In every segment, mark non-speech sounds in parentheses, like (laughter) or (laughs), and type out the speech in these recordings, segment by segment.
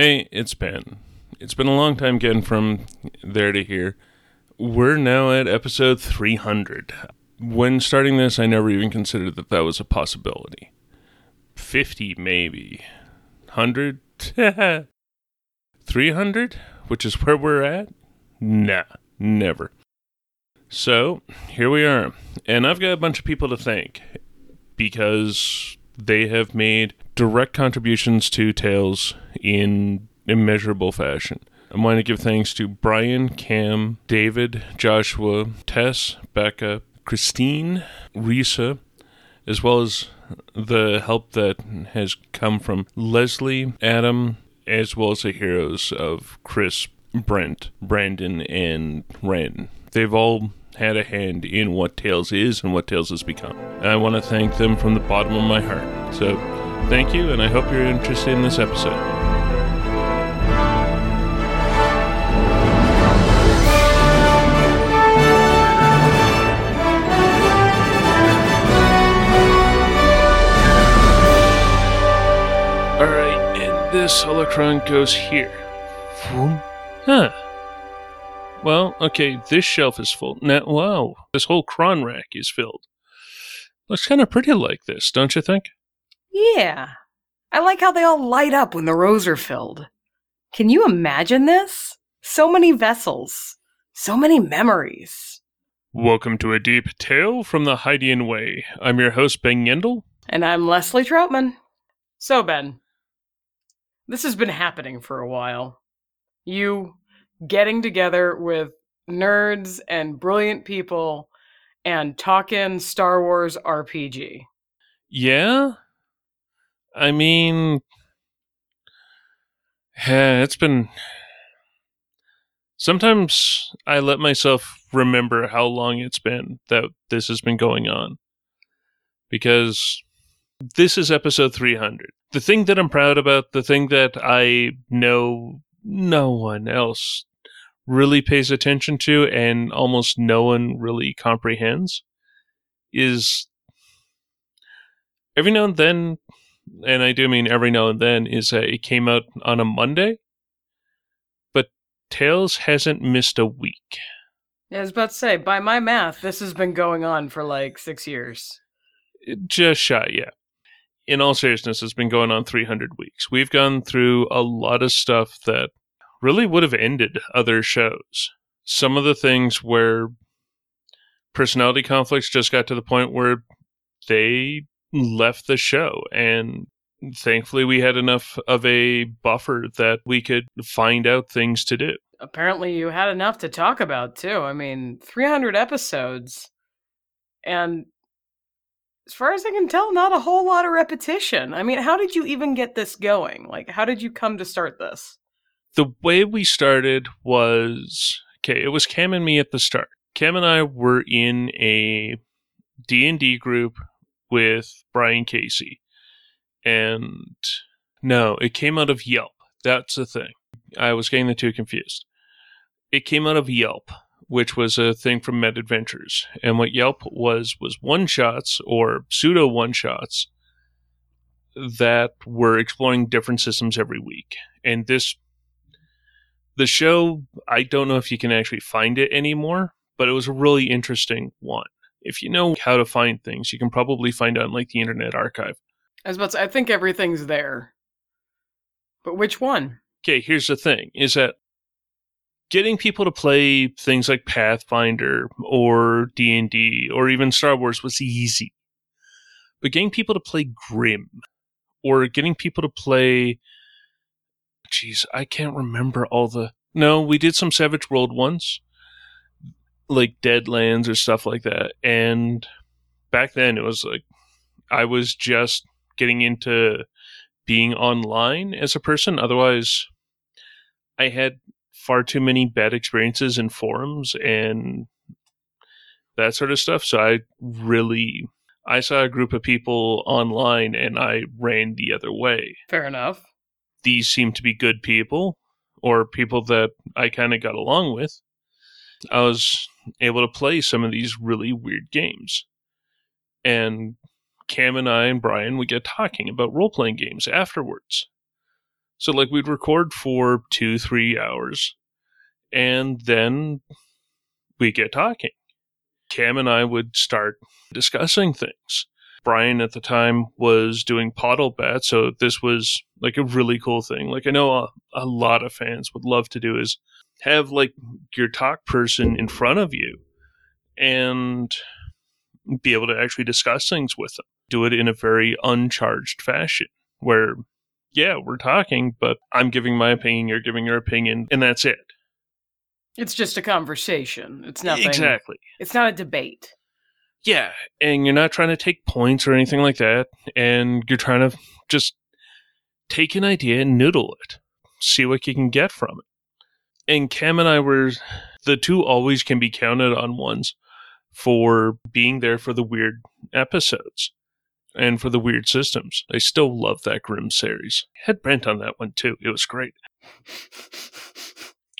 Hey, it's Ben. It's been a long time getting from there to here. We're now at episode 300. When starting this, I never even considered that that was a possibility. 50, maybe. 100? 300? (laughs) Which is where we're at? Nah, never. So, here we are. And I've got a bunch of people to thank because they have made direct contributions to Tales in immeasurable fashion. I want to give thanks to Brian, Cam, David, Joshua, Tess, Becca, Christine, Risa, as well as the help that has come from Leslie, Adam, as well as the heroes of Chris, Brent, Brandon, and Ren. They've all had a hand in what Tales is and what Tales has become. And I want to thank them from the bottom of my heart. So, thank you, and I hope you're interested in this episode. All right, and this holocron goes here. Huh. Well, okay, this shelf is full. Now, wow, this holocron rack is filled. Looks kind of pretty like this, don't you think? Yeah. I like how they all light up when the rows are filled. Can you imagine this? So many vessels. So many memories. Welcome to a deep tale from the Hydian Way. I'm your host, Ben Yendel. And I'm Leslie Troutman. So, Ben, this has been happening for a while. You getting together with nerds and brilliant people and talking Star Wars RPG. Yeah? I mean, yeah, it's been. Sometimes I let myself remember how long it's been that this has been going on. Because this is episode 300. The thing that I'm proud about, the thing that I know no one else really pays attention to and almost no one really comprehends is every now and then and I do mean every now and then is that it came out on a Monday but Tales hasn't missed a week. Yeah, I was about to say, by my math, this has been going on for like six years. Just shy, yeah. In all seriousness, it's been going on 300 weeks. We've gone through a lot of stuff that really would have ended other shows. Some of the things where personality conflicts just got to the point where they left the show and thankfully we had enough of a buffer that we could find out things to do. Apparently you had enough to talk about too. I mean, 300 episodes and as far as I can tell, not a whole lot of repetition. I mean, how did you even get this going? Like, how did you come to start this? The way we started was okay it was cam and me at the start. Cam and i were in a d&d group with brian casey. And no it came out of yelp. That's the thing. I was getting the two confused. It came out of yelp which was a thing from Mad Adventures. And what yelp was was one shots or pseudo one shots that were exploring different systems every week. And this the show, I don't know if you can actually find it anymore, but it was a really interesting one. If you know how to find things, you can probably find it on like the Internet Archive. I was about to say, I think everything's there. But which one? Okay, here's the thing is that getting people to play things like Pathfinder or D&D or even Star Wars was easy. But getting people to play Grim or getting people to play Jeez, I can't remember all the. No, we did some Savage World ones, like Deadlands or stuff like that. And back then, it was like I was just getting into being online as a person. Otherwise, I had far too many bad experiences in forums and that sort of stuff. So I really I saw a group of people online and I ran the other way. Fair enough these seem to be good people or people that I kind of got along with, I was able to play some of these really weird games. And Cam and I and Brian would get talking about role playing games afterwards. So, like, we'd record for two, three hours, and then we get talking. Cam and I would start discussing things. Brian at the time was doing Puddle Bat, so this was like a really cool thing. Like I know a, a lot of fans would love to do is have like your talk person in front of you and be able to actually discuss things with them. Do it in a very uncharged fashion where yeah, we're talking, but I'm giving my opinion, you're giving your opinion, and that's it. It's just a conversation. It's nothing. Exactly. It's not a debate. Yeah, and you're not trying to take points or anything like that, and you're trying to just take an idea and noodle it, see what you can get from it. And Cam and I were the two always can be counted on ones for being there for the weird episodes and for the weird systems. I still love that Grim series. I Had Brent on that one too. It was great. (laughs)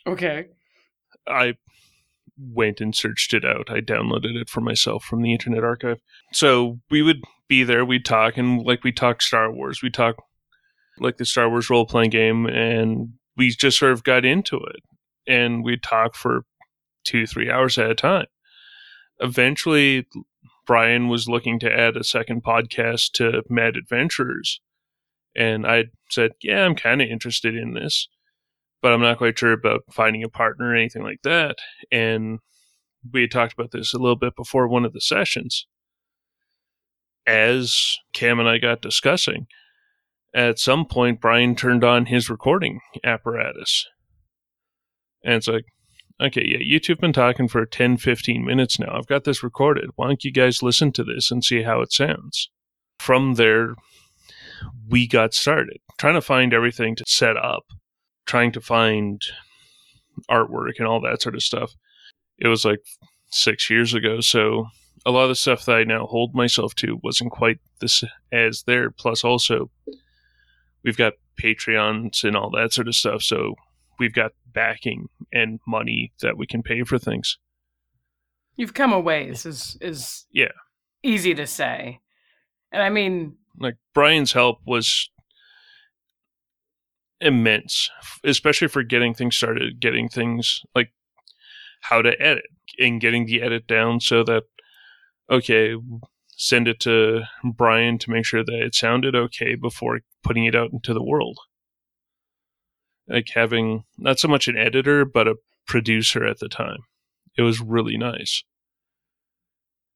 Okay. I went and searched it out. I downloaded it for myself from the Internet Archive. So we would be there, we'd talk, and like we talk Star Wars, we talk like the Star Wars role playing game, and we just sort of got into it. And we'd talk for two, three hours at a time. Eventually, Brian was looking to add a second podcast to Mad Adventurers. And I said, Yeah, I'm kind of interested in this but I'm not quite sure about finding a partner or anything like that. And we had talked about this a little bit before one of the sessions. As Cam and I got discussing, at some point, Brian turned on his recording apparatus. And it's like, okay, yeah, you two have been talking for 10, 15 minutes now. I've got this recorded. Why don't you guys listen to this and see how it sounds? From there, we got started trying to find everything to set up trying to find artwork and all that sort of stuff. It was like six years ago, so a lot of the stuff that I now hold myself to wasn't quite this as there. Plus, also we've got Patreons and all that sort of stuff, so we've got backing and money that we can pay for things. You've come a ways is is yeah easy to say, and I mean like Brian's help was immense, especially for getting things started, getting things like how to edit and getting the edit down so that, okay, send it to Brian to make sure that it sounded okay before putting it out into the world. Like having not so much an editor, but a producer at the time. It was really nice.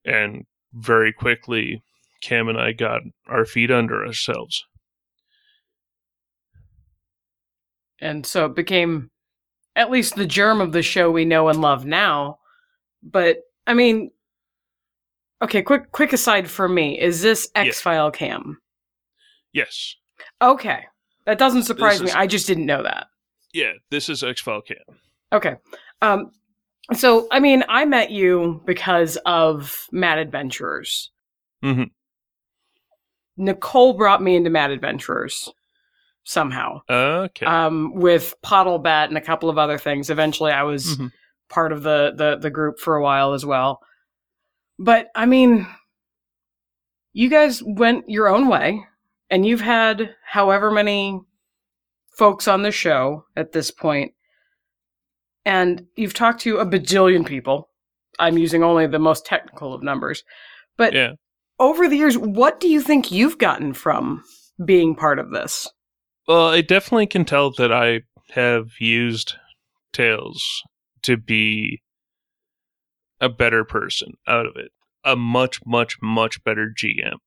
And very quickly, Cam and I got our feet under ourselves. And so it became at least the germ of the show we know and love now. But I mean, okay, quick quick aside for me, is this X File Cam? Yes. Okay. That doesn't surprise This me. I just didn't know that. Yeah, this is X File Cam. Okay. Um so I mean, I met you because of Mad Adventurers. Mhm. Nicole brought me into Mad Adventurers somehow. Okay. um, with Pottlebat and a couple of other things. Eventually, I was Mhm. part of the, the the group for a while as well. But I mean, you guys went your own way, and you've had however many folks on the show at this point, and you've talked to a bajillion people. I'm using only the most technical of numbers, but yeah. over the years, what do you think you've gotten from being part of this? Well, I definitely can tell that I have used Tales to be a better person out of it. A much, much, much better GM.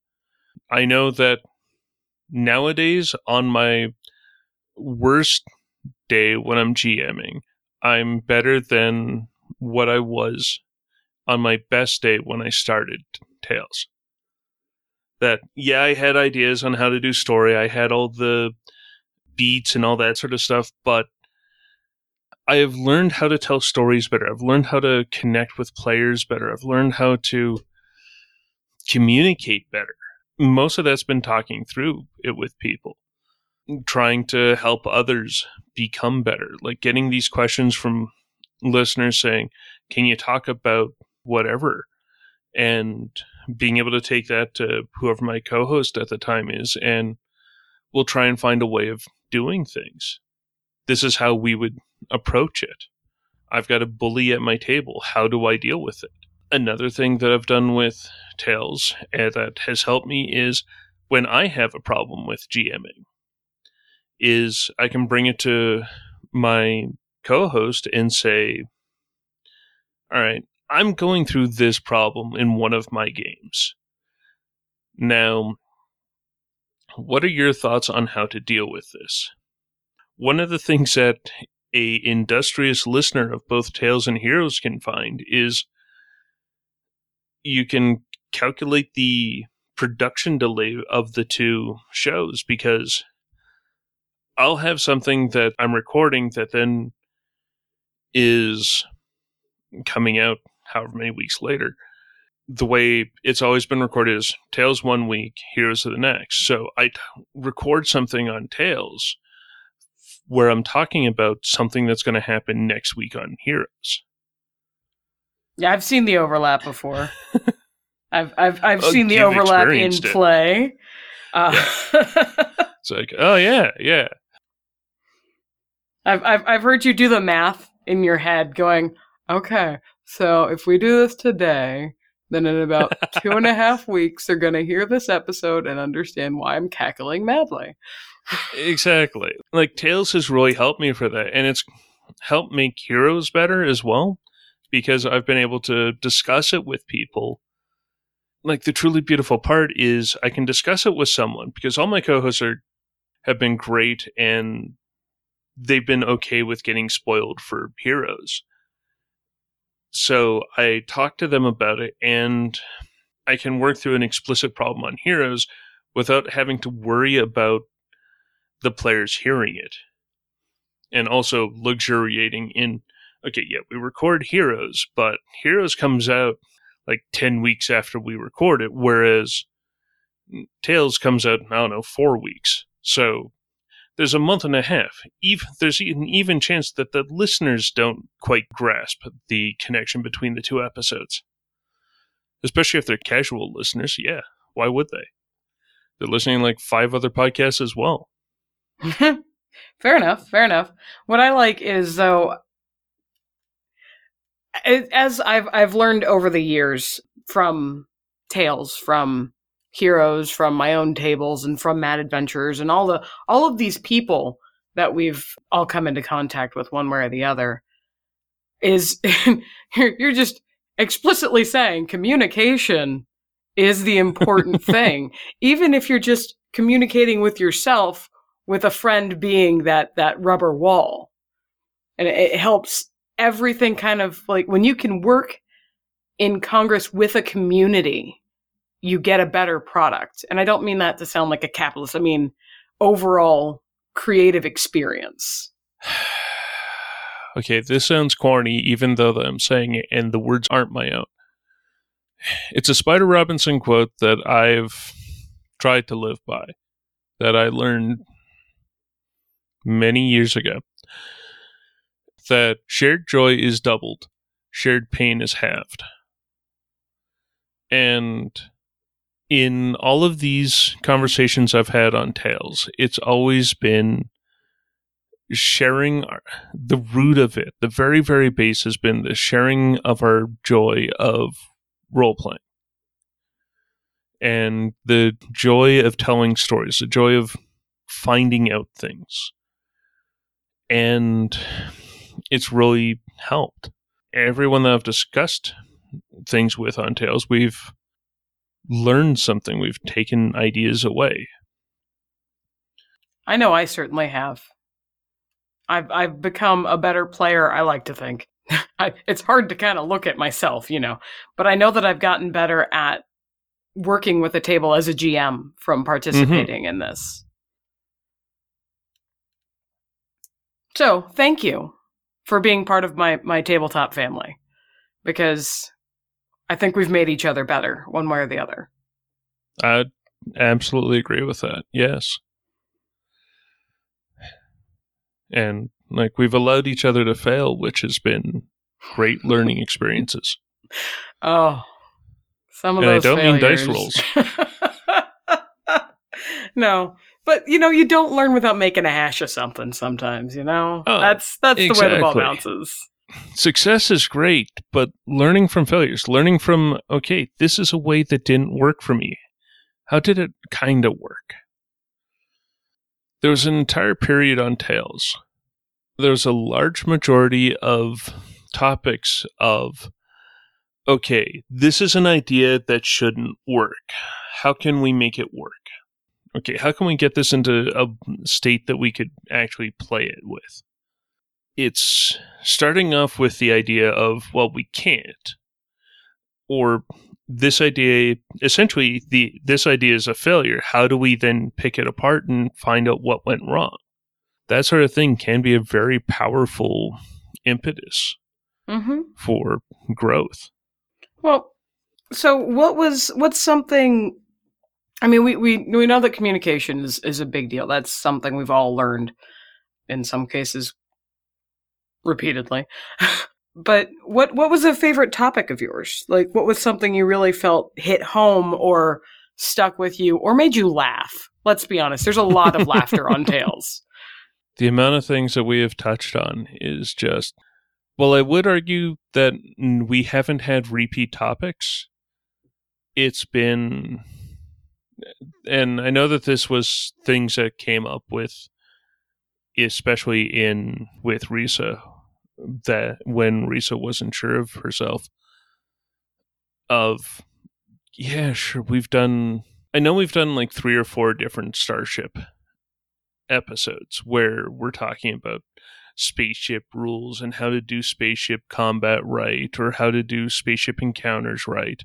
I know that nowadays, on my worst day when I'm GMing, I'm better than what I was on my best day when I started Tales. That, yeah, I had ideas on how to do story, I had all the beats and all that sort of stuff, but I have learned how to tell stories better. I've learned how to connect with players better. I've learned how to communicate better. Most of that's been talking through it with people, trying to help others become better, like getting these questions from listeners saying, Can you talk about whatever? And being able to take that to whoever my co host at the time is and we'll try and find a way of doing things. This is how we would approach it. I've got a bully at my table. How do I deal with it? Another thing that I've done with Tales and eh, that has helped me is when I have a problem with GMing, is I can bring it to my co-host and say, "All right, I'm going through this problem in one of my games. Now, what are your thoughts on how to deal with this?" One of the things that a industrious listener of both Tales and Heroes can find is you can calculate the production delay of the two shows because I'll have something that I'm recording that then is coming out however many weeks later. The way it's always been recorded is Tales one week, Heroes of the next. So I record something on Tales where I'm talking about something that's going to happen next week on Heroes. Yeah, I've seen the overlap before. (laughs) I've I've I've oh, seen the overlap in it. play. Uh, yeah. (laughs) it's like, oh yeah, yeah. I've I've I've heard you do the math in your head, going, okay, so if we do this today, then in about (laughs) two and a half weeks, they're going to hear this episode and understand why I'm cackling madly. exactly. Like Tales has really helped me for that, and it's helped make Heroes better as well because I've been able to discuss it with people. Like the truly beautiful part is I can discuss it with someone because all my co-hosts are have been great and they've been okay with getting spoiled for Heroes. So I talk to them about it and I can work through an explicit problem on Heroes without having to worry about the players hearing it. And also luxuriating in okay, yeah, we record Heroes, but Heroes comes out like 10 weeks after we record it, whereas Tales comes out, I don't know, four weeks. So there's a month and a half. Even, there's an even chance that the listeners don't quite grasp the connection between the two episodes. Especially if they're casual listeners. Yeah, why would they? They're listening like five other podcasts as well. (laughs) fair enough. Fair enough. What I like is though, as I've I've learned over the years from tales from heroes from my own tables and from mad adventures and all the all of these people that we've all come into contact with one way or the other is (laughs) you're, just explicitly saying communication is the important (laughs) thing. Even if you're just communicating with yourself with a friend being that that rubber wall. And it, it helps everything kind of like when you can work in congress with a community you get a better product. And I don't mean that to sound like a capitalist. I mean overall creative experience. (sighs) okay, this sounds corny, even though I'm saying it and the words aren't my own. (sighs) It's a Spider Robinson quote that I've tried to live by, that I learned many years ago. That shared joy is doubled, shared pain is halved. And in all of these conversations I've had on Tales, it's always been sharing our, the root of it. The very, very base has been the sharing of our joy of role playing and the joy of telling stories, the joy of finding out things. And it's really helped. Everyone that I've discussed things with on Tales, we've learned something. We've taken ideas away. I know I certainly have. I've I've become a better player, I like to think. (laughs) I, it's hard to kind of look at myself, you know, but I know that I've gotten better at working with a table as a GM from participating mm-hmm. in this. So, thank you for being part of my my tabletop family because I think we've made each other better, one way or the other. I absolutely agree with that. Yes. And like we've allowed each other to fail, which has been great learning experiences. Oh, some of and those. I don't failures. mean dice rolls. (laughs) no, But you know, you don't learn without making a hash of something. Sometimes, you know, Oh, that's that's the way the ball bounces. Success is great, but learning from failures, learning from, okay, this is a way that didn't work for me. How did it kind of work? There was an entire period on Tales. There was a large majority of topics of, okay, this is an idea that shouldn't work. How can we make it work? Okay, how can we get this into a state that we could actually play it with? It's starting off with the idea of, well, we can't. Or this idea essentially the this idea is a failure. How do we then pick it apart and find out what went wrong? That sort of thing can be a very powerful impetus Mm-hmm. for growth. Well, so what was what's something? I mean, we we we know that communication is is a big deal. That's something we've all learned, in some cases, repeatedly. (laughs) but what what was a favorite topic of yours? Like, what was something you really felt hit home or stuck with you or made you laugh? Let's be honest. There's a lot of laughter on (laughs) Tales. The amount of things that we have touched on is just well, I would argue that we haven't had repeat topics. It's been and I know that this was things that came up with especially in with Risa that when Risa wasn't sure of herself of yeah, sure we've done I know we've done like three or four different starship episodes where we're talking about spaceship rules and how to do spaceship combat right or how to do spaceship encounters right.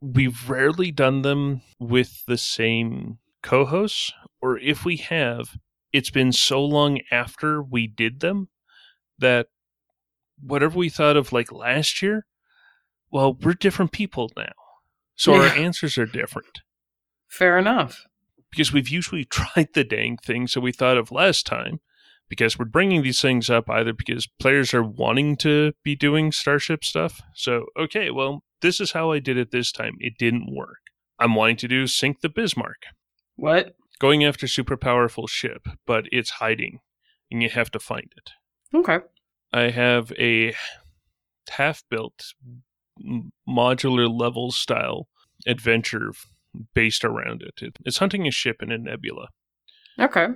We've rarely done them with the same co hosts, or if we have, it's been so long after we did them that whatever we thought of like last year, well, we're different people now. So our (laughs) answers are different Fair enough. because we've usually (laughs) tried the dang things that we thought of last time because we're bringing these things up either because players are wanting to be doing starship stuff so okay well this is how i did it this time it didn't work i'm wanting to do sink the bismarck What? going after super powerful ship but it's hiding and you have to find it Okay. I have a half built modular level style adventure based around it. it it's hunting a ship in a nebula Okay.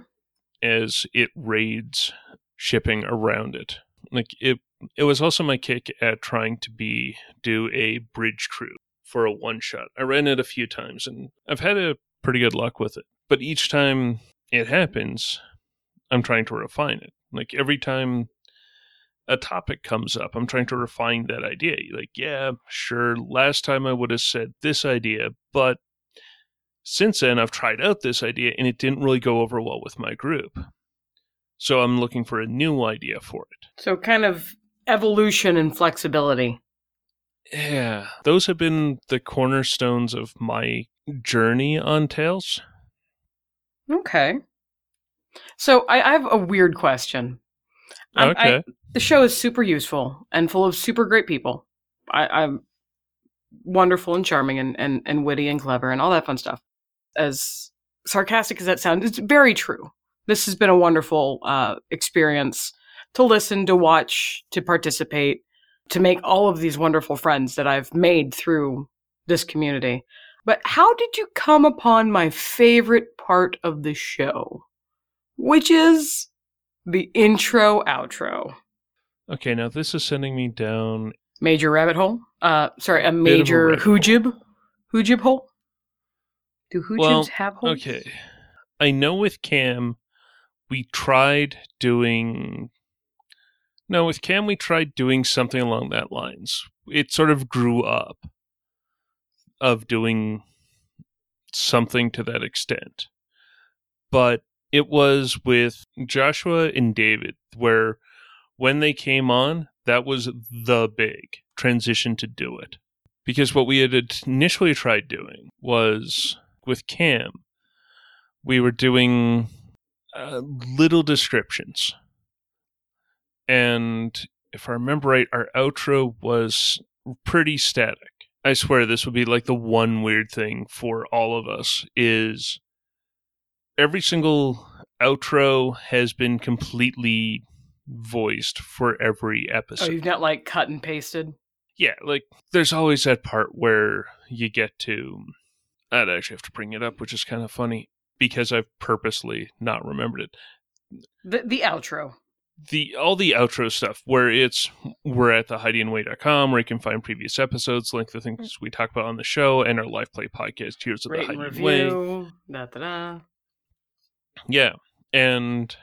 as it raids shipping around it. Like it it was also my kick at trying to be do a bridge crew for a one shot. I ran it a few times and I've had a pretty good luck with it. But each time it happens, I'm trying to refine it. Like every time a topic comes up, I'm trying to refine that idea. You're like, yeah, sure, last time I would have said this idea, but since then I've tried out this idea and it didn't really go over well with my group. So I'm looking for a new idea for it. So kind of evolution and flexibility. Yeah, those have been the cornerstones of my journey on Tales. Okay. So I, I have a weird question. Um, I- the show is super useful and full of super great people. I, I'm wonderful and charming and, and, and witty and clever and all that fun stuff. As sarcastic as that sounds, it's very true. This has been a wonderful uh, experience to listen, to watch, to participate, to make all of these wonderful friends that I've made through this community. But how did you come upon my favorite part of the show? Which is the intro outro. Okay, now this is sending me down. Major rabbit hole? Uh, sorry, a of a major rabbit hole. hoojib? Hoojib hole? Do hoojibs Well, have holes? Okay. I know with Cam, we tried doing. No, with Cam, we tried doing something along that lines. It sort of grew up of doing something to that extent. But it was with Joshua and David, where when they came on, that was the big transition to do it. Because what we had initially tried doing was with Cam, we were doing uh, little descriptions. And if I remember right, our outro was pretty static. I swear this would be like the one weird thing for all of us is every single outro has been completely voiced for every oh, episode. Oh, you've not like cut and pasted. yeah, like there's always that part where you get to. I'd actually have to bring it up, which is kind of funny because I've purposely not remembered it. The the outro. the all the outro stuff where it's we're at the hydianway.com where you can find previous episodes link the things mm. we talk about on the show and our live play podcast here's the Rate and Hydian Way. Da da da. Yeah and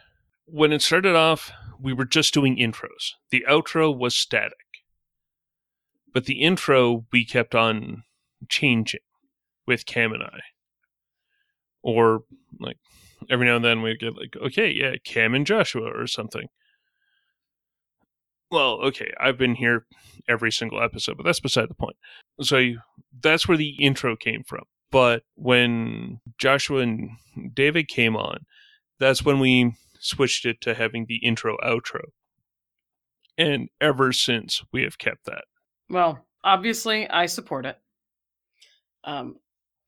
when it started off we were just doing intros. The outro was static. But the intro we kept on changing with cam and i. Or like every now and then we get like okay yeah cam and joshua or something. Well okay i've been here every single episode but that's beside the point. So that's where the intro came from but when joshua and david came on that's when we switched it to having the intro outro and ever since we have kept that Well, obviously, I support it. Um,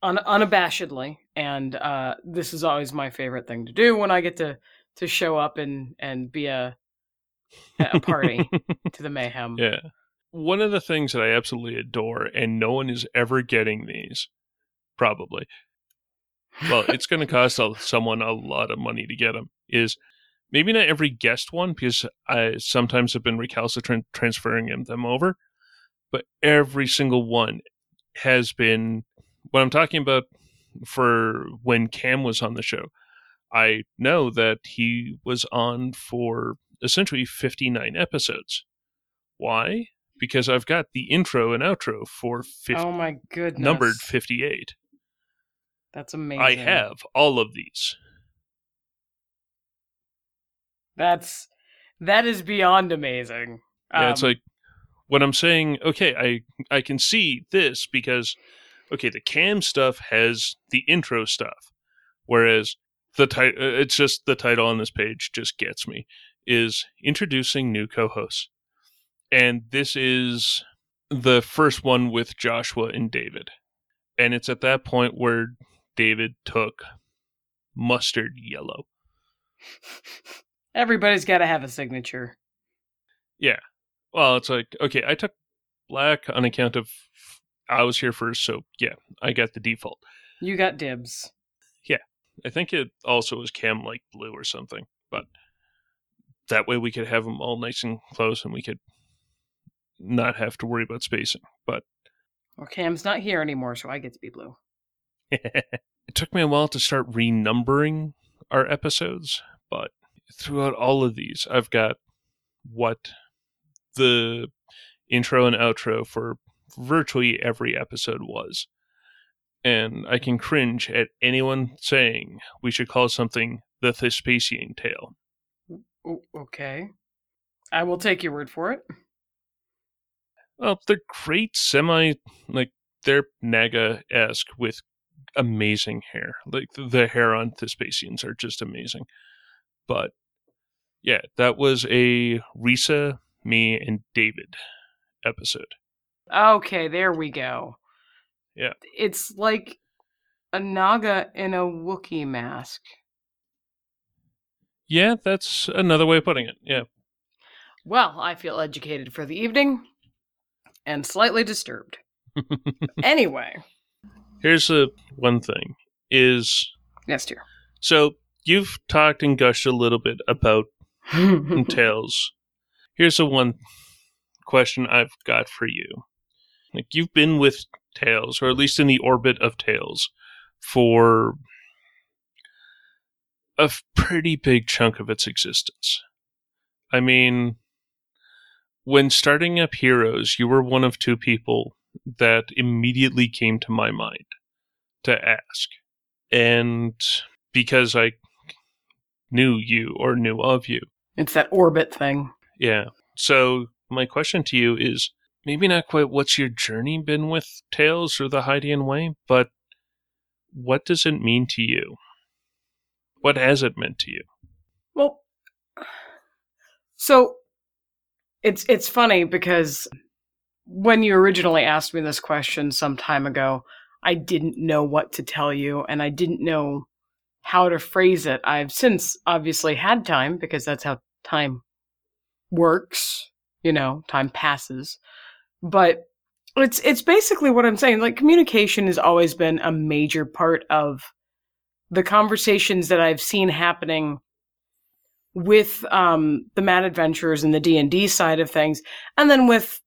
un- unabashedly, and uh, this is always my favorite thing to do when I get to to show up and and be a a party (laughs) to the mayhem. Yeah. One of the things that I absolutely adore, and no one is ever getting these, probably. Well, it's going to cost someone a lot of money to get them. Is maybe not every guest one because I sometimes have been recalcitrant transferring them- them over, but every single one has been. What I'm talking about for when Cam was on the show, I know that he was on for essentially 59 episodes. Why? Because I've got the intro and outro for 50, oh my goodness, numbered 58. That's amazing. I have all of these. That's that is beyond amazing. Yeah, it's Um, like when I'm saying, okay, I I can see this because okay, the cam stuff has the intro stuff, whereas the title it's just the title on this page just gets me is introducing new co-hosts, and this is the first one with Joshua and David, and it's at that point where David took mustard yellow. (laughs) everybody's got to have a signature. Yeah. Well, it's like okay, I took black on account of I was here first, so yeah, I got the default. You got dibs. Yeah. I think it also was cam like blue or something, but that way we could have them all nice and close, and we could not have to worry about spacing. But Well, Cam's not here anymore, so I get to be blue. (laughs) it took me a while to start renumbering our episodes, but throughout all of these, I've got what the intro and outro for virtually every episode was. And I can cringe at anyone saying we should call something the Thespasian tale. Okay. I will take your word for it. Well, they're great semi, like, they're Naga esque with amazing hair. Like, the hair on Thespasians are just amazing. But, yeah, that was a Risa, me, and David episode. Okay, there we go. Yeah. It's like a Naga in a Wookiee mask. Yeah, that's another way of putting it. Yeah. Well, I feel educated for the evening and slightly disturbed. (laughs) anyway, Here's the one thing is yes, dear. so you've talked and gushed a little bit about (laughs) Tales. Here's the one question I've got for you. Like you've been with Tales, or at least in the orbit of Tales, for a pretty big chunk of its existence. I mean, when starting up Heroes, you were one of two people that immediately came to my mind to ask. And because I knew you or knew of you, it's that orbit thing. yeah. So my question to you is maybe not quite what's your journey been with Tales or the Hydian Way, but what does it mean to you? What has it meant to you? Well, so it's it's funny because when you originally asked me this question some time ago, I didn't know what to tell you, and I didn't know how to phrase it. I've since obviously had time because that's how time works, you know, time passes. But it's it's basically what I'm saying. Like communication has always been a major part of the conversations that I've seen happening with um, the Mad Adventures and the D and D side of things, and then with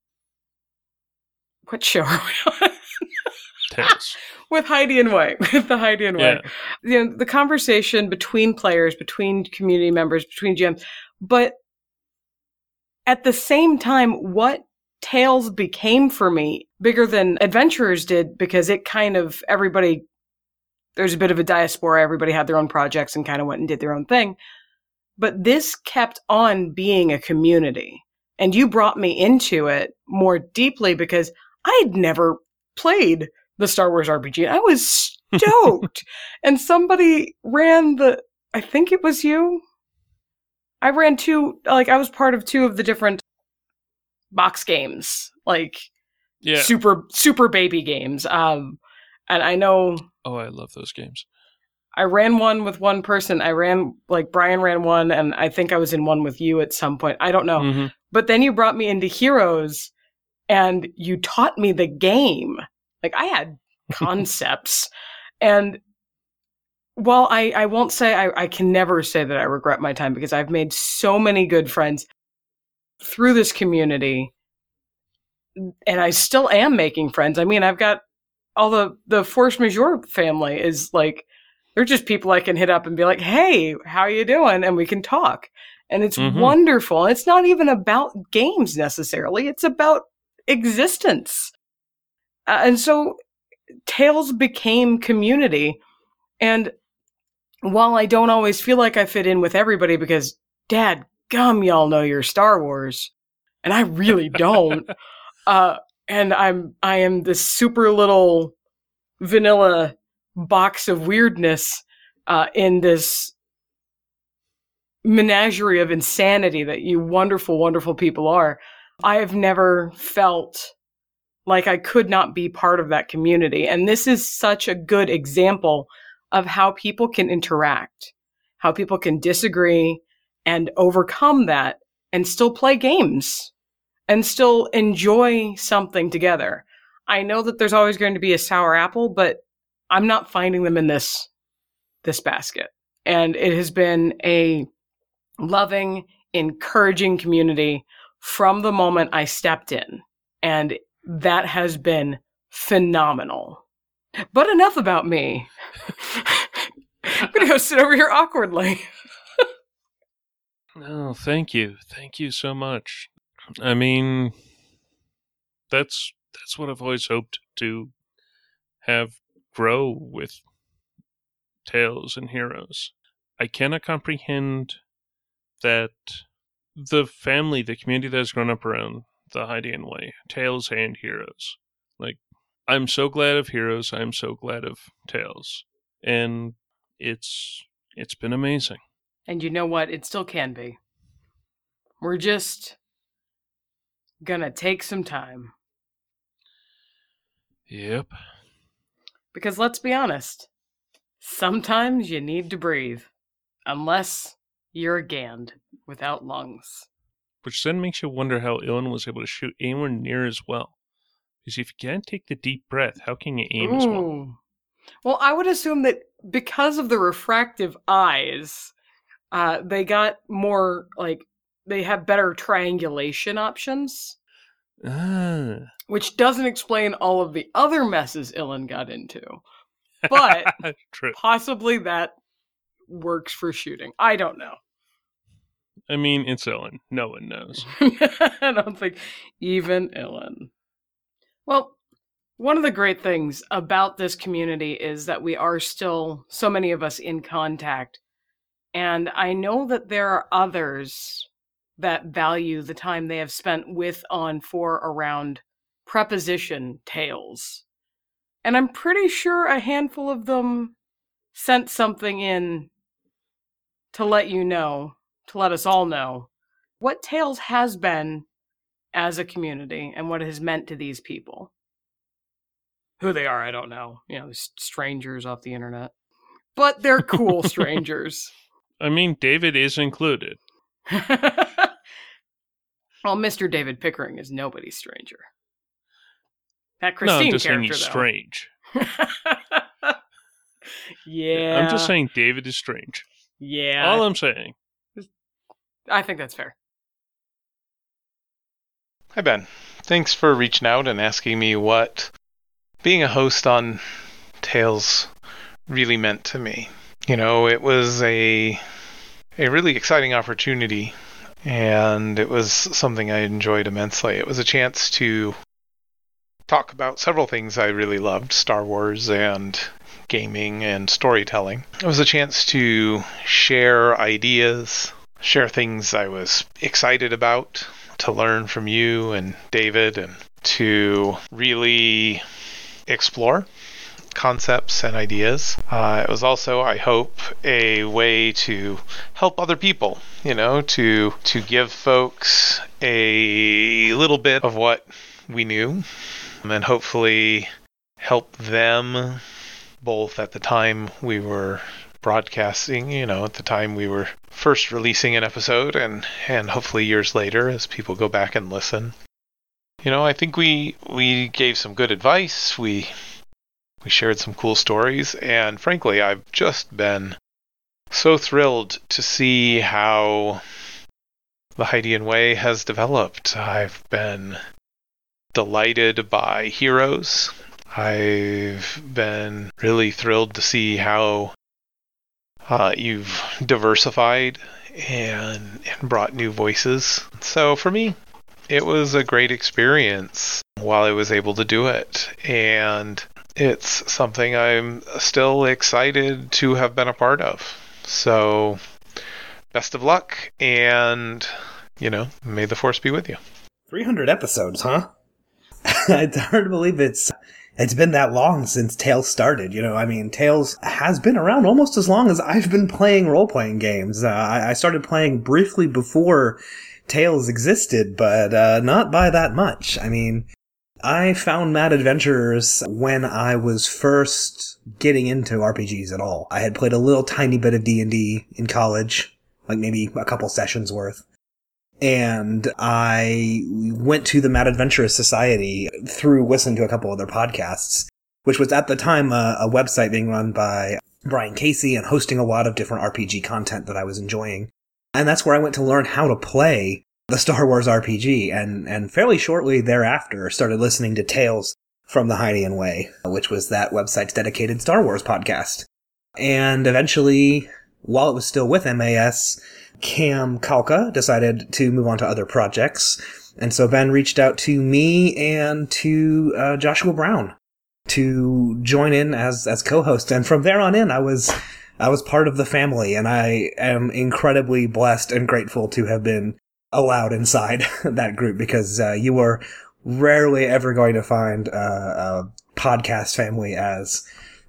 what show are we on? (laughs) With Hydian Way, with the Hydian Way. Yeah. You know, the conversation between players, between community members, between GMs, but at the same time, what Tales became for me bigger than Adventurers did because it kind of everybody there's a bit of a diaspora, everybody had their own projects and kind of went and did their own thing. But this kept on being a community. And you brought me into it more deeply because I had never played the Star Wars RPG. I was stoked. (laughs) and somebody ran the I think it was you. I ran two like I was part of two of the different box games. Like Yeah. super super baby games. Um and I know Oh, I love those games. I ran one with one person. I ran like Brian ran one and I think I was in one with you at some point. I don't know. Mhm. But then you brought me into Heroes and you taught me the game. Like I had (laughs) concepts. and while I, I won't say I, I can never say that I regret my time because I've made so many good friends through this community and I still am making friends. I mean, I've got all the the force majeure family is like they're just people I can hit up and be like, "Hey, how are you doing?" and we can talk. And it's Mhm. wonderful. It's not even about games necessarily. It's about existence. Uh, and so Tales became community. And while I don't always feel like I fit in with everybody because dad gum y'all know your Star Wars and I really don't. (laughs) uh and I'm I am this super little vanilla box of weirdness uh in this menagerie of insanity that you wonderful wonderful people are. I have never felt like I could not be part of that community and this is such a good example of how people can interact, how people can disagree and overcome that and still play games and still enjoy something together. I know that there's always going to be a sour apple, but I'm not finding them in this this basket. And it has been a loving, encouraging community from the moment I stepped in. And that has been phenomenal. But enough about me. I'm going to go sit over here awkwardly. No, (laughs) oh, thank you. Thank you so much. I mean, that's that's what I've always hoped to have grow with tales and heroes. I cannot comprehend that the family, the community that has grown up around the Hydian way, tales and heroes. Like, I'm so glad of heroes. I'm so glad of tales, and it's it's been amazing. And you know what? It still can be. We're just gonna take some time. Yep. Because let's be honest, sometimes you need to breathe. Unless you're a Gand without lungs. which then makes you wonder how Ilan was able to shoot anywhere near as well. Because if you can't take the deep breath, how can you aim as well? Well, I would assume that because of the refractive eyes, uh, they got more like they have better triangulation options, Ah, which doesn't explain all of the other messes Ilan got into. But (laughs) possibly that works for shooting. I don't know. I mean, it's Ilan. No one knows. (laughs) I don't think even Ilan. Well, one of the great things about this community is that we are still so many of us in contact. And I know that there are others that value the time they have spent with, on, for, around preposition tales. And I'm pretty sure a handful of them sent something in to let you know, to let us all know what Tales has been as a community and what it has meant to these people. Who they are, I don't know. You know, strangers off the internet. but they're cool strangers. (laughs) I mean, David is included. (laughs) well, Mr. David Pickering is nobody's stranger. That no, Christine I'm just saying he's though. strange. (laughs) yeah. I'm just saying David is strange. Yeah. All I'm saying. I think that's fair. Hi, Ben. Thanks for reaching out and asking me what being a host on Tales really meant to me. You know, it was a a really exciting opportunity and it was something I enjoyed immensely. It was a chance to talk about several things I really loved, Star Wars and gaming and storytelling. It was a chance to share ideas, share things I was excited about, to learn from you and David, and to really explore concepts and ideas. Uh, it was also, I hope, a way to help other people. You know, to to give folks a little bit of what we knew, and then hopefully help them both at the time we were broadcasting, you know, at the time we were first releasing an episode and and hopefully years later as people go back and listen. You know, I think we we gave some good advice. We we shared some cool stories and frankly, I've just been so thrilled to see how the Hydian Way has developed. I've been delighted by heroes. I've been really thrilled to see how uh, you've diversified and, and brought new voices. So for me, it was a great experience while I was able to do it. And it's something I'm still excited to have been a part of. So best of luck and, you know, may the force be with you. 300 episodes, huh? it's hard to believe it's it's been that long since Tales started. You know, I mean, Tales has been around almost as long as I've been playing role playing games. Uh, I, I started playing briefly before Tales existed, but uh, not by that much. I mean, I found Mad Adventures when I was first getting into RPGs at all. I had played a little tiny bit of D&D in college, like maybe a couple sessions worth and I went to the Mad Adventurers Society through listening to a couple other podcasts, which was at the time a, a, website being run by Brian Casey and hosting a lot of different RPG content that I was enjoying. And that's where I went to learn how to play the Star Wars RPG, and and fairly shortly thereafter started listening to Tales from the Hydian Way, which was that website's dedicated Star Wars podcast. And eventually, while it was still with MAS, Cam Kalka decided to move on to other projects. And so Ben reached out to me and to uh, Joshua Brown to join in as, as co-host. And from there on in, I was, I was part of the family and I am incredibly blessed and grateful to have been allowed inside (laughs) that group because uh, you are rarely ever going to find uh, a podcast family as,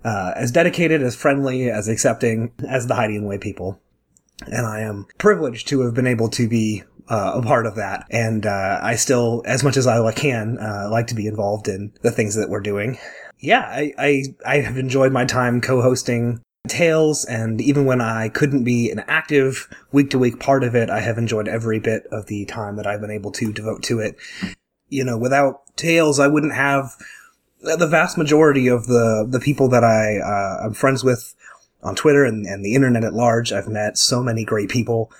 uh, as dedicated, as friendly, as accepting as the Hydian Way people and I am privileged to have been able to be uh, a part of that. And uh, I still, as much as I can, uh, like to be involved in the things that we're doing. Yeah, I, I, I have enjoyed my time co-hosting Tales, and even when I couldn't be an active week to week part of it, I have enjoyed every bit of the time that I've been able to devote to it. You know, without Tales, I wouldn't have the vast majority of the the people that I uh, I'm friends with on Twitter and, and the internet at large. I've met so many great people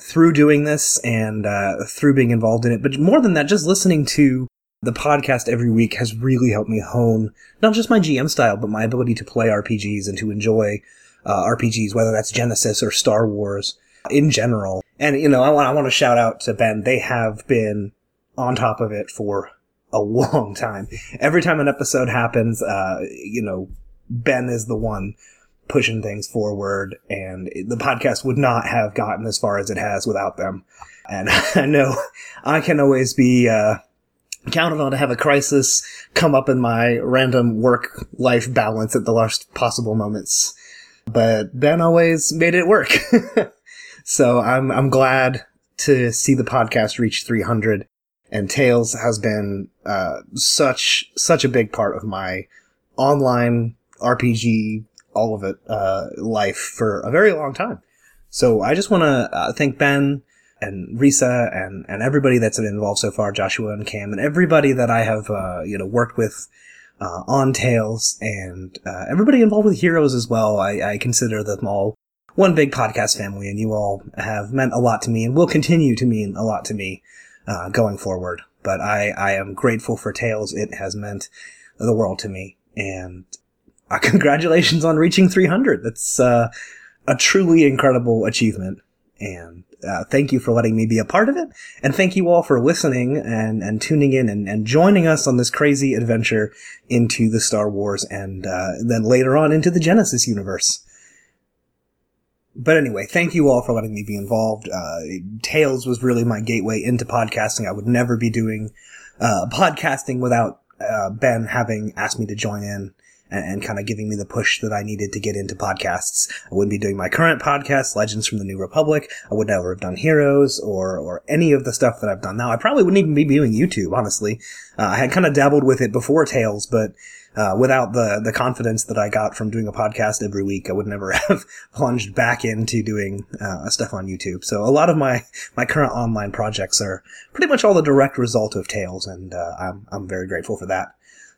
through doing this and uh, through being involved in it. But more than that, just listening to the podcast every week has really helped me hone not just my GM style, but my ability to play RPGs and to enjoy uh, RPGs, whether that's Genesys or Star Wars in general. And you know, I want I want to shout out to Ben. They have been on top of it for a long time. Every time an episode happens, uh, you know, Ben is the one pushing things forward and the podcast would not have gotten as far as it has without them. And (laughs) I know I can always be, uh, counted on to have a crisis come up in my random work life balance at the last possible moments. But Ben always made it work. (laughs) so I'm, I'm glad to see the podcast reach 300 and Tales has been, uh, such, such a big part of my online RPG all of it uh, life for a very long time. So I just want to uh, thank Ben and Risa and, and everybody that's been involved so far, Joshua and Cam, and everybody that I have, uh, you know, worked with, uh, on Tales and, uh, everybody involved with Heroes as well. I, I consider them all one big podcast family and you all have meant a lot to me and will continue to mean a lot to me, uh, going forward. But I, I am grateful for Tales. It has meant the world to me and uh, (laughs) congratulations on reaching 300. That's, uh, a truly incredible achievement and uh, thank you for letting me be a part of it. And thank you all for listening and, and tuning in and, and joining us on this crazy adventure into the Star Wars and uh, then later on into the Genesys universe. But anyway, thank you all for letting me be involved. Uh, Tales was really my gateway into podcasting. I would never be doing uh, podcasting without uh, Ben having asked me to join in and, and kind of giving me the push that I needed to get into podcasts. I wouldn't be doing my current podcast, Legends from the New Republic. I would never have done Heroes or, or any of the stuff that I've done now. I probably wouldn't even be doing YouTube, honestly. Uh, I had kind of dabbled with it before Tales, but uh, without the the confidence that I got from doing a podcast every week, I would never (laughs) have plunged back into doing uh, stuff on YouTube. So a lot of my my current online projects are pretty much all the direct result of Tales, and uh, I'm I'm very grateful for that.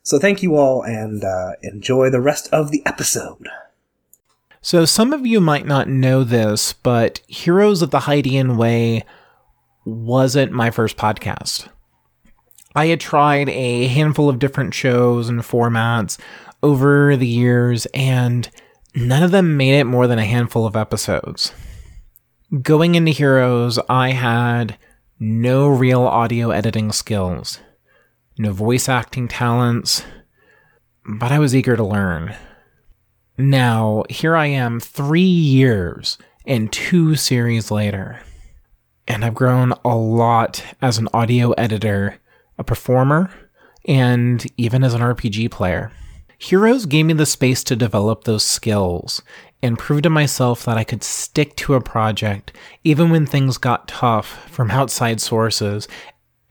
So thank you all and uh, enjoy the rest of the episode. So, some of you might not know this, but Heroes of the Hydian Way wasn't my first podcast. I had tried a handful of different shows and formats over the years, and none of them made it more than a handful of episodes. Going into Heroes, I had no real audio editing skills no voice acting talents, but I was eager to learn. Now, here I am three years and two series later, and I've grown a lot as an audio editor, a performer, and even as an RPG player. Heroes gave me the space to develop those skills and prove to myself that I could stick to a project even when things got tough from outside sources,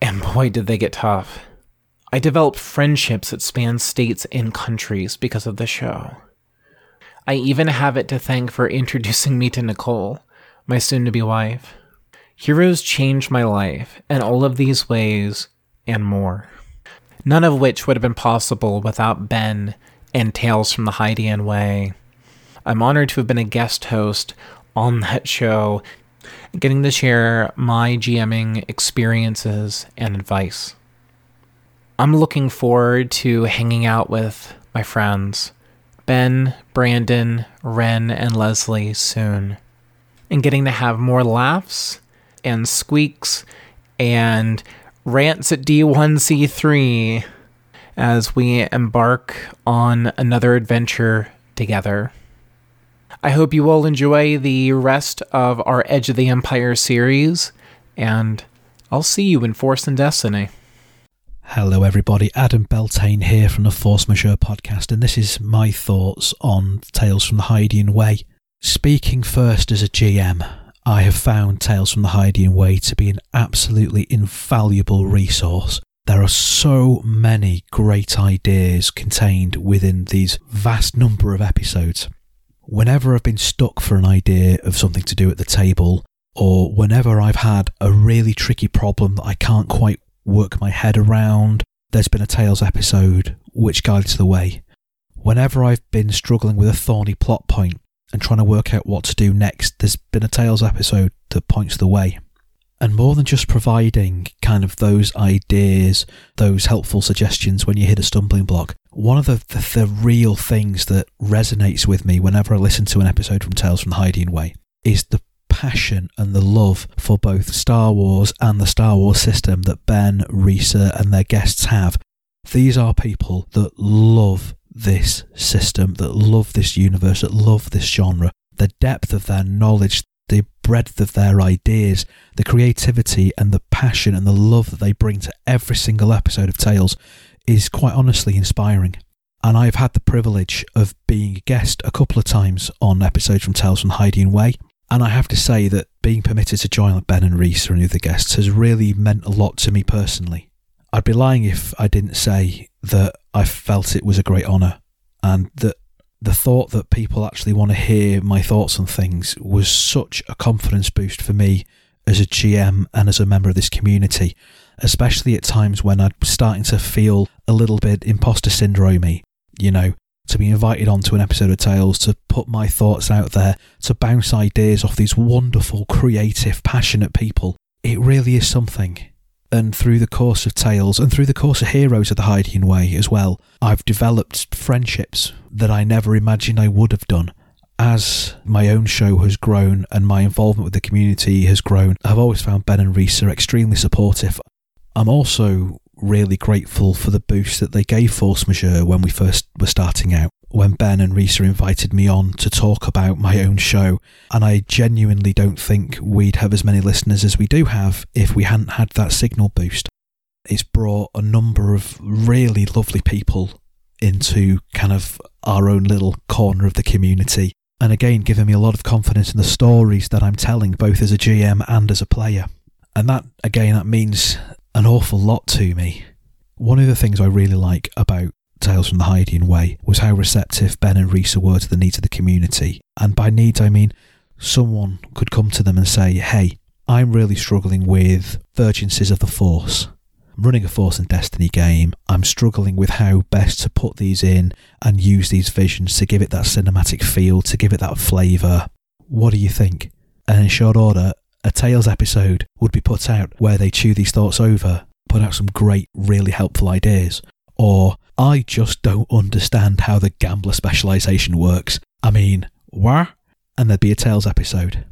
and boy, did they get tough. I developed friendships that span states and countries because of the show. I even have it to thank for (laughs) introducing me to Nicole, my soon to be wife. Heroes changed my life in all of these ways and more. None of which would have been possible without Ben and Tales from the Hydian Way. I'm honored to have been a guest host on that show, getting to share my GMing experiences and advice. I'm looking forward to hanging out with my friends, Ben, Brandon, Ren, and Leslie soon, and getting to have more laughs and squeaks and rants at D1C3 as we embark on another adventure together. I hope you all enjoy the rest of our Edge of the Empire series, and I'll see you in Force and Destiny. Hello, everybody. Adam Beltane here from the Force Majeure podcast, and this is my thoughts on Tales from the Hydian Way. Speaking first as a GM, I have found Tales from the Hydian Way to be an absolutely invaluable resource. There are so many great ideas contained within these vast number of episodes. Whenever I've been stuck for an idea of something to do at the table, or whenever I've had a really tricky problem that I can't quite work my head around. There's been a Tales episode which guides the way. Whenever I've been struggling with a thorny plot point and trying to work out what to do next, there's been a Tales episode that points the way. And more than just providing kind of those ideas, those helpful suggestions when you hit a stumbling block, one of the, the, the real things that resonates with me whenever I listen to an episode from Tales from the Hydian Way is the passion and the love for both Star Wars and the Star Wars system that Ben, Risa, and their guests have. These are people that love this system, that love this universe, that love this genre. The depth of their knowledge, the breadth of their ideas, the creativity and the passion and the love that they bring to every single episode of Tales is quite honestly inspiring. And I've had the privilege of being a guest a couple of times on episodes from Tales from Hydian Way. And I have to say that being permitted to join Ben and Risa and other guests has really meant a lot to me personally. I'd be lying if I didn't say that I felt it was a great honour and that the thought that people actually want to hear my thoughts on things was such a confidence boost for me as a GM and as a member of this community, especially at times when I'm starting to feel a little bit imposter syndromey, you know, to be invited onto an episode of Tales, to put my thoughts out there, to bounce ideas off these wonderful, creative, passionate people. It really is something. And through the course of Tales and through the course of Heroes of the Hydian Way as well, I've developed friendships that I never imagined I would have done. As my own show has grown and my involvement with the community has grown, I've always found Ben and Risa extremely supportive. I'm also really grateful for the boost that they gave Force Majeure when we first were starting out. When Ben and Risa invited me on to talk about my own show, and I genuinely don't think we'd have as many listeners as we do have if we hadn't had that signal boost. It's brought a number of really lovely people into kind of our own little corner of the community, and again, giving me a lot of confidence in the stories that I'm telling, both as a GM and as a player. And that, again, that means an awful lot to me. One of the things I really like about Tales from the Hydian Way was how receptive Ben and Risa were to the needs of the community. And by needs, I mean someone could come to them and say, Hey, I'm really struggling with Virgencies of the Force. I'm running a Force and Destiny game. I'm struggling with how best to put these in and use these visions to give it that cinematic feel, to give it that flavour. What do you think? And in short order, a Tales episode would be put out where they chew these thoughts over, put out some great, really helpful ideas. Or, I just don't understand how the gambler specialization works. I mean, what? And there'd be a Tales episode.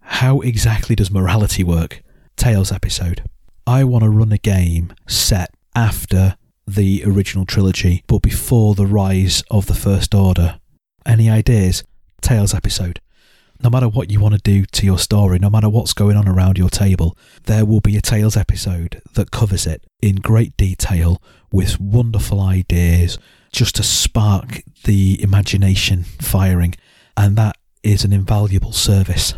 How exactly does morality work? Tales episode. I want to run a game set after the original trilogy, but before the rise of the First Order. Any ideas? Tales episode no matter what you want to do to your story, no matter what's going on around your table, there will be a Tales episode that covers it in great detail with wonderful ideas just to spark the imagination firing. And that is an invaluable service.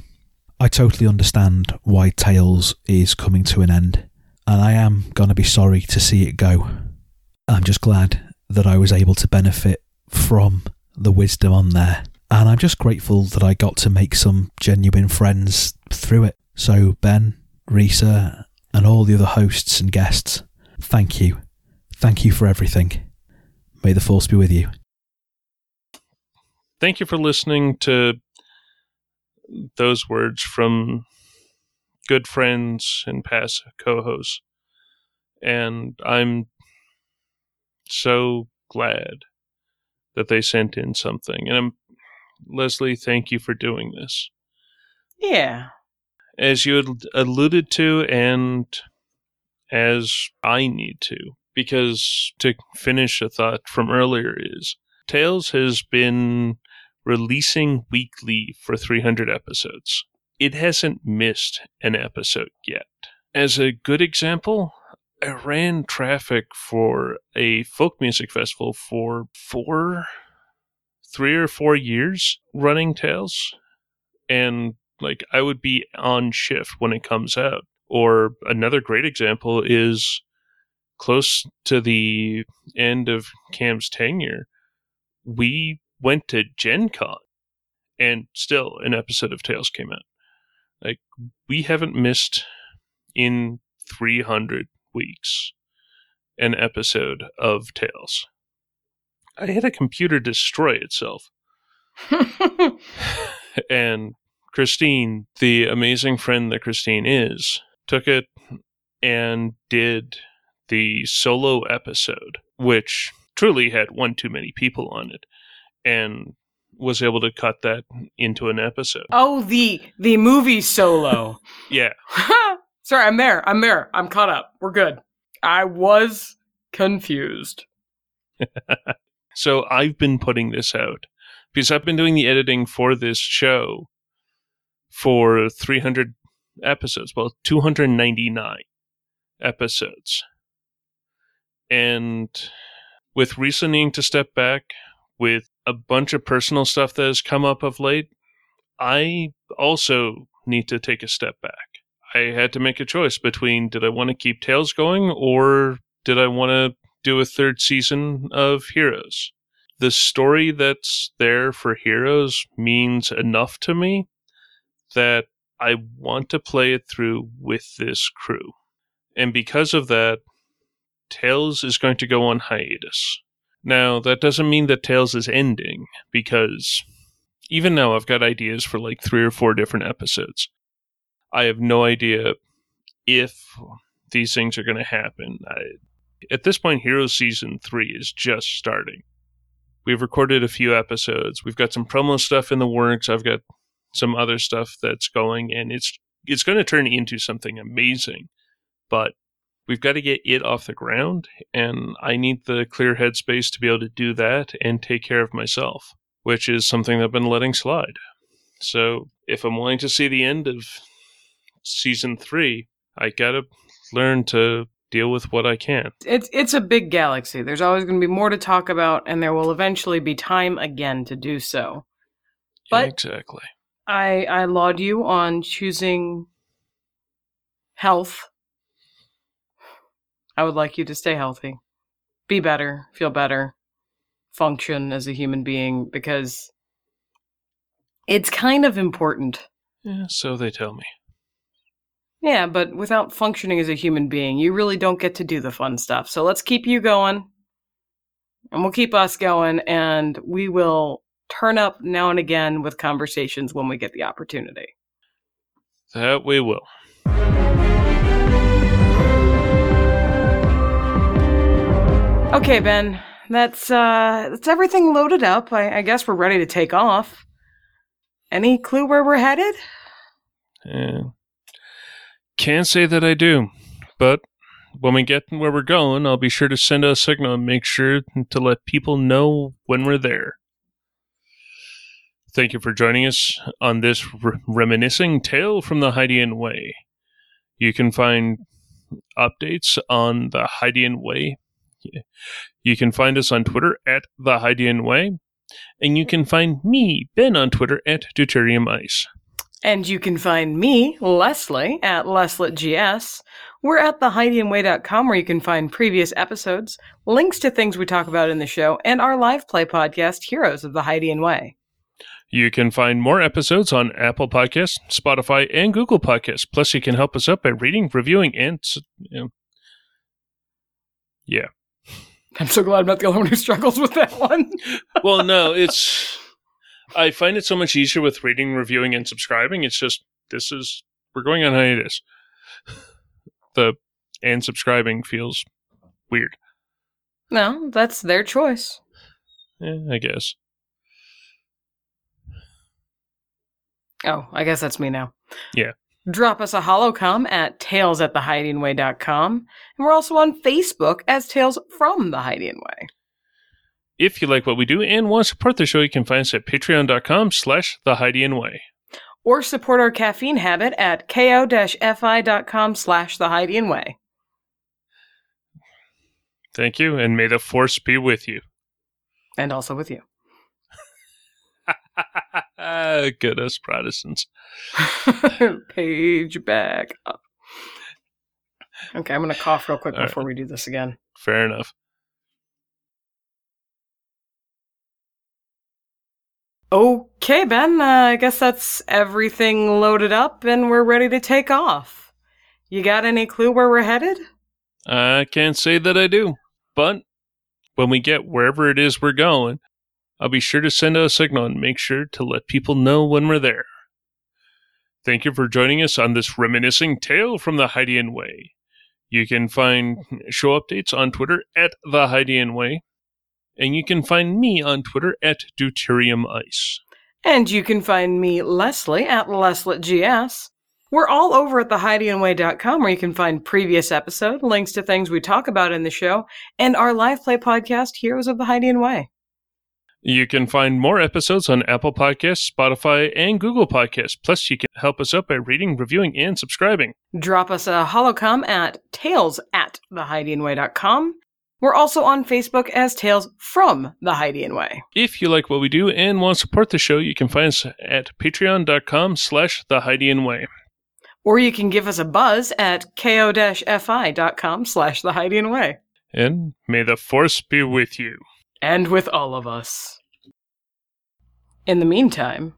I totally understand why Tales is coming to an end, and I am going to be sorry to see it go. I'm just glad that I was able to benefit from the wisdom on there and I'm just grateful that I got to make some genuine friends through it. So, Ben, Risa, and all the other hosts and guests, thank you. Thank you for everything. May the force be with you. Thank you for listening to those words from good friends and past co hosts. And I'm so glad that they sent in something. And I'm Leslie, thank you for doing this. Yeah. As you had alluded to, and as I need to, because to finish a thought from earlier is Tales has been releasing weekly for 300 episodes. It hasn't missed an episode yet. As a good example, I ran traffic for a folk music festival for four three or four years running Tales, and like I would be on shift when it comes out. Or another great example is close to the end of Cam's tenure, we went to Gen Con and still an episode of Tales came out. Like we haven't missed in 300 weeks an episode of Tales. I had a computer destroy itself. (laughs) and Christine, the amazing friend that Christine is, took it and did the solo episode, which truly had one too many people on it, and was able to cut that into an episode. Oh, the the movie solo. (laughs) (laughs) yeah. Sorry, I'm there. I'm there. I'm caught up. We're good. I was confused. So I've been putting this out because I've been doing the editing for this show for 300 episodes, well, 299 episodes. And with recently to step back, with a bunch of personal stuff that has come up of late, I also need to take a step back. I had to make a choice between did I want to keep Tales going or did I want to do a third season of Heroes. the story that's there for Heroes means enough to me that I want to play it through with this crew. And because of that, Tales is going to go on hiatus. Now, that doesn't mean that Tales is ending, because even now I've got ideas for like three or four different episodes. I have no idea if these things are going to happen. I, at this point, Heroes Season 3 is just starting. We've recorded a few episodes. We've got some promo stuff in the works. I've got some other stuff that's going, and it's it's going to turn into something amazing. But we've got to get it off the ground, and I need the clear headspace to be able to do that and take care of myself, which is something that I've been letting slide. So if I'm willing to see the end of season three, I gotta learn to deal with what I can. It's it's a big galaxy. There's always going to be more to talk about, and there will eventually be time again to do so. But exactly. I I laud you on choosing health. I would like you to stay healthy, be better, feel better, function as a human being because it's kind of important. Yeah, so they tell me. Yeah, but without functioning as a human being, you really don't get to do the fun stuff. So let's keep you going. And we'll keep us going, and we will turn up now and again with conversations when we get the opportunity. That we will. Okay, Ben. That's uh that's everything loaded up. I, I guess we're ready to take off. Any clue where we're headed? Yeah. Can't say that I do, but when we get where we're going, I'll be sure to send a signal and make sure to let people know when we're there. Thank you for joining us on this r- reminiscing tale from the Hydian Way. You can find updates on the Hydian Way. You can find us on Twitter at the Hydian Way, and you can find me, Ben, on Twitter at Deuterium Ice. And you can find me, Leslie, at LesletGS. We're at thehydianway.com where you can find previous episodes, links to things we talk about in the show, and our live play podcast, Heroes of the Hydian Way. You can find more episodes on Apple Podcasts, Spotify, and Google Podcasts. Plus, you can help us out by reading, reviewing, and you know, yeah. (laughs) I'm so glad I'm not the only one who struggles with that one. Well, no, (laughs) it's. I find it so much easier with reading, reviewing, and subscribing. It's just this is we're going on hiatus. (sighs) The and subscribing feels weird. no, that's their choice. Yeah, I guess. Oh, I guess that's me now. Yeah. Drop us a holocron at tales at thehydianway.com. And we're also on Facebook as Tales from the Hydian Way. If you like what we do and want to support the show, you can find us at patreon.com slash the Hydian Way. Or support our caffeine habit at ko-fi.com slash the Way. Thank you, and may the force be with you. And also with you. (laughs) Good us Protestants. (laughs) Page back up. Okay, I'm going to cough real quick All right. before we do this again. Fair enough. Okay, Ben, uh, I guess that's everything loaded up and we're ready to take off. You got any clue where we're headed? I can't say that I do, but when we get wherever it is we're going, I'll be sure to send out a signal and make sure to let people know when we're there. Thank you for joining us on this reminiscing tale from the Hydian Way. You can find show updates on Twitter at the Hydian Way, and you can find me on Twitter at Deuterium Ice. And you can find me, Leslie, at LesletGS. We're all over at thehydianway.com where you can find previous episode, links to things we talk about in the show, and our live play podcast, Heroes of the Hydian Way. You can find more episodes on Apple Podcasts, Spotify, and Google Podcasts. Plus, you can help us out by reading, reviewing, and subscribing. Drop us a holocron at tales at thehydianway.com. We're also on Facebook as Tales from the Hydian Way. If you like what we do and want to support the show, you can find us at patreon.com slash the Hydian Way. Or you can give us a buzz at ko-fi.com slash the Hydian Way. And may the force be with you. and with all of us. In the meantime,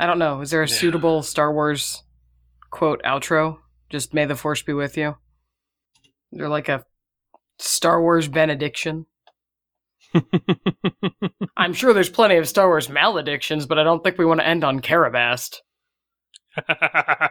I don't know, is there a Yeah. suitable Star Wars quote outro? Just may the force be with you? Is there like a Star Wars benediction? (laughs) I'm sure there's plenty of Star Wars maledictions, but I don't think we want to end on Karabast. (laughs)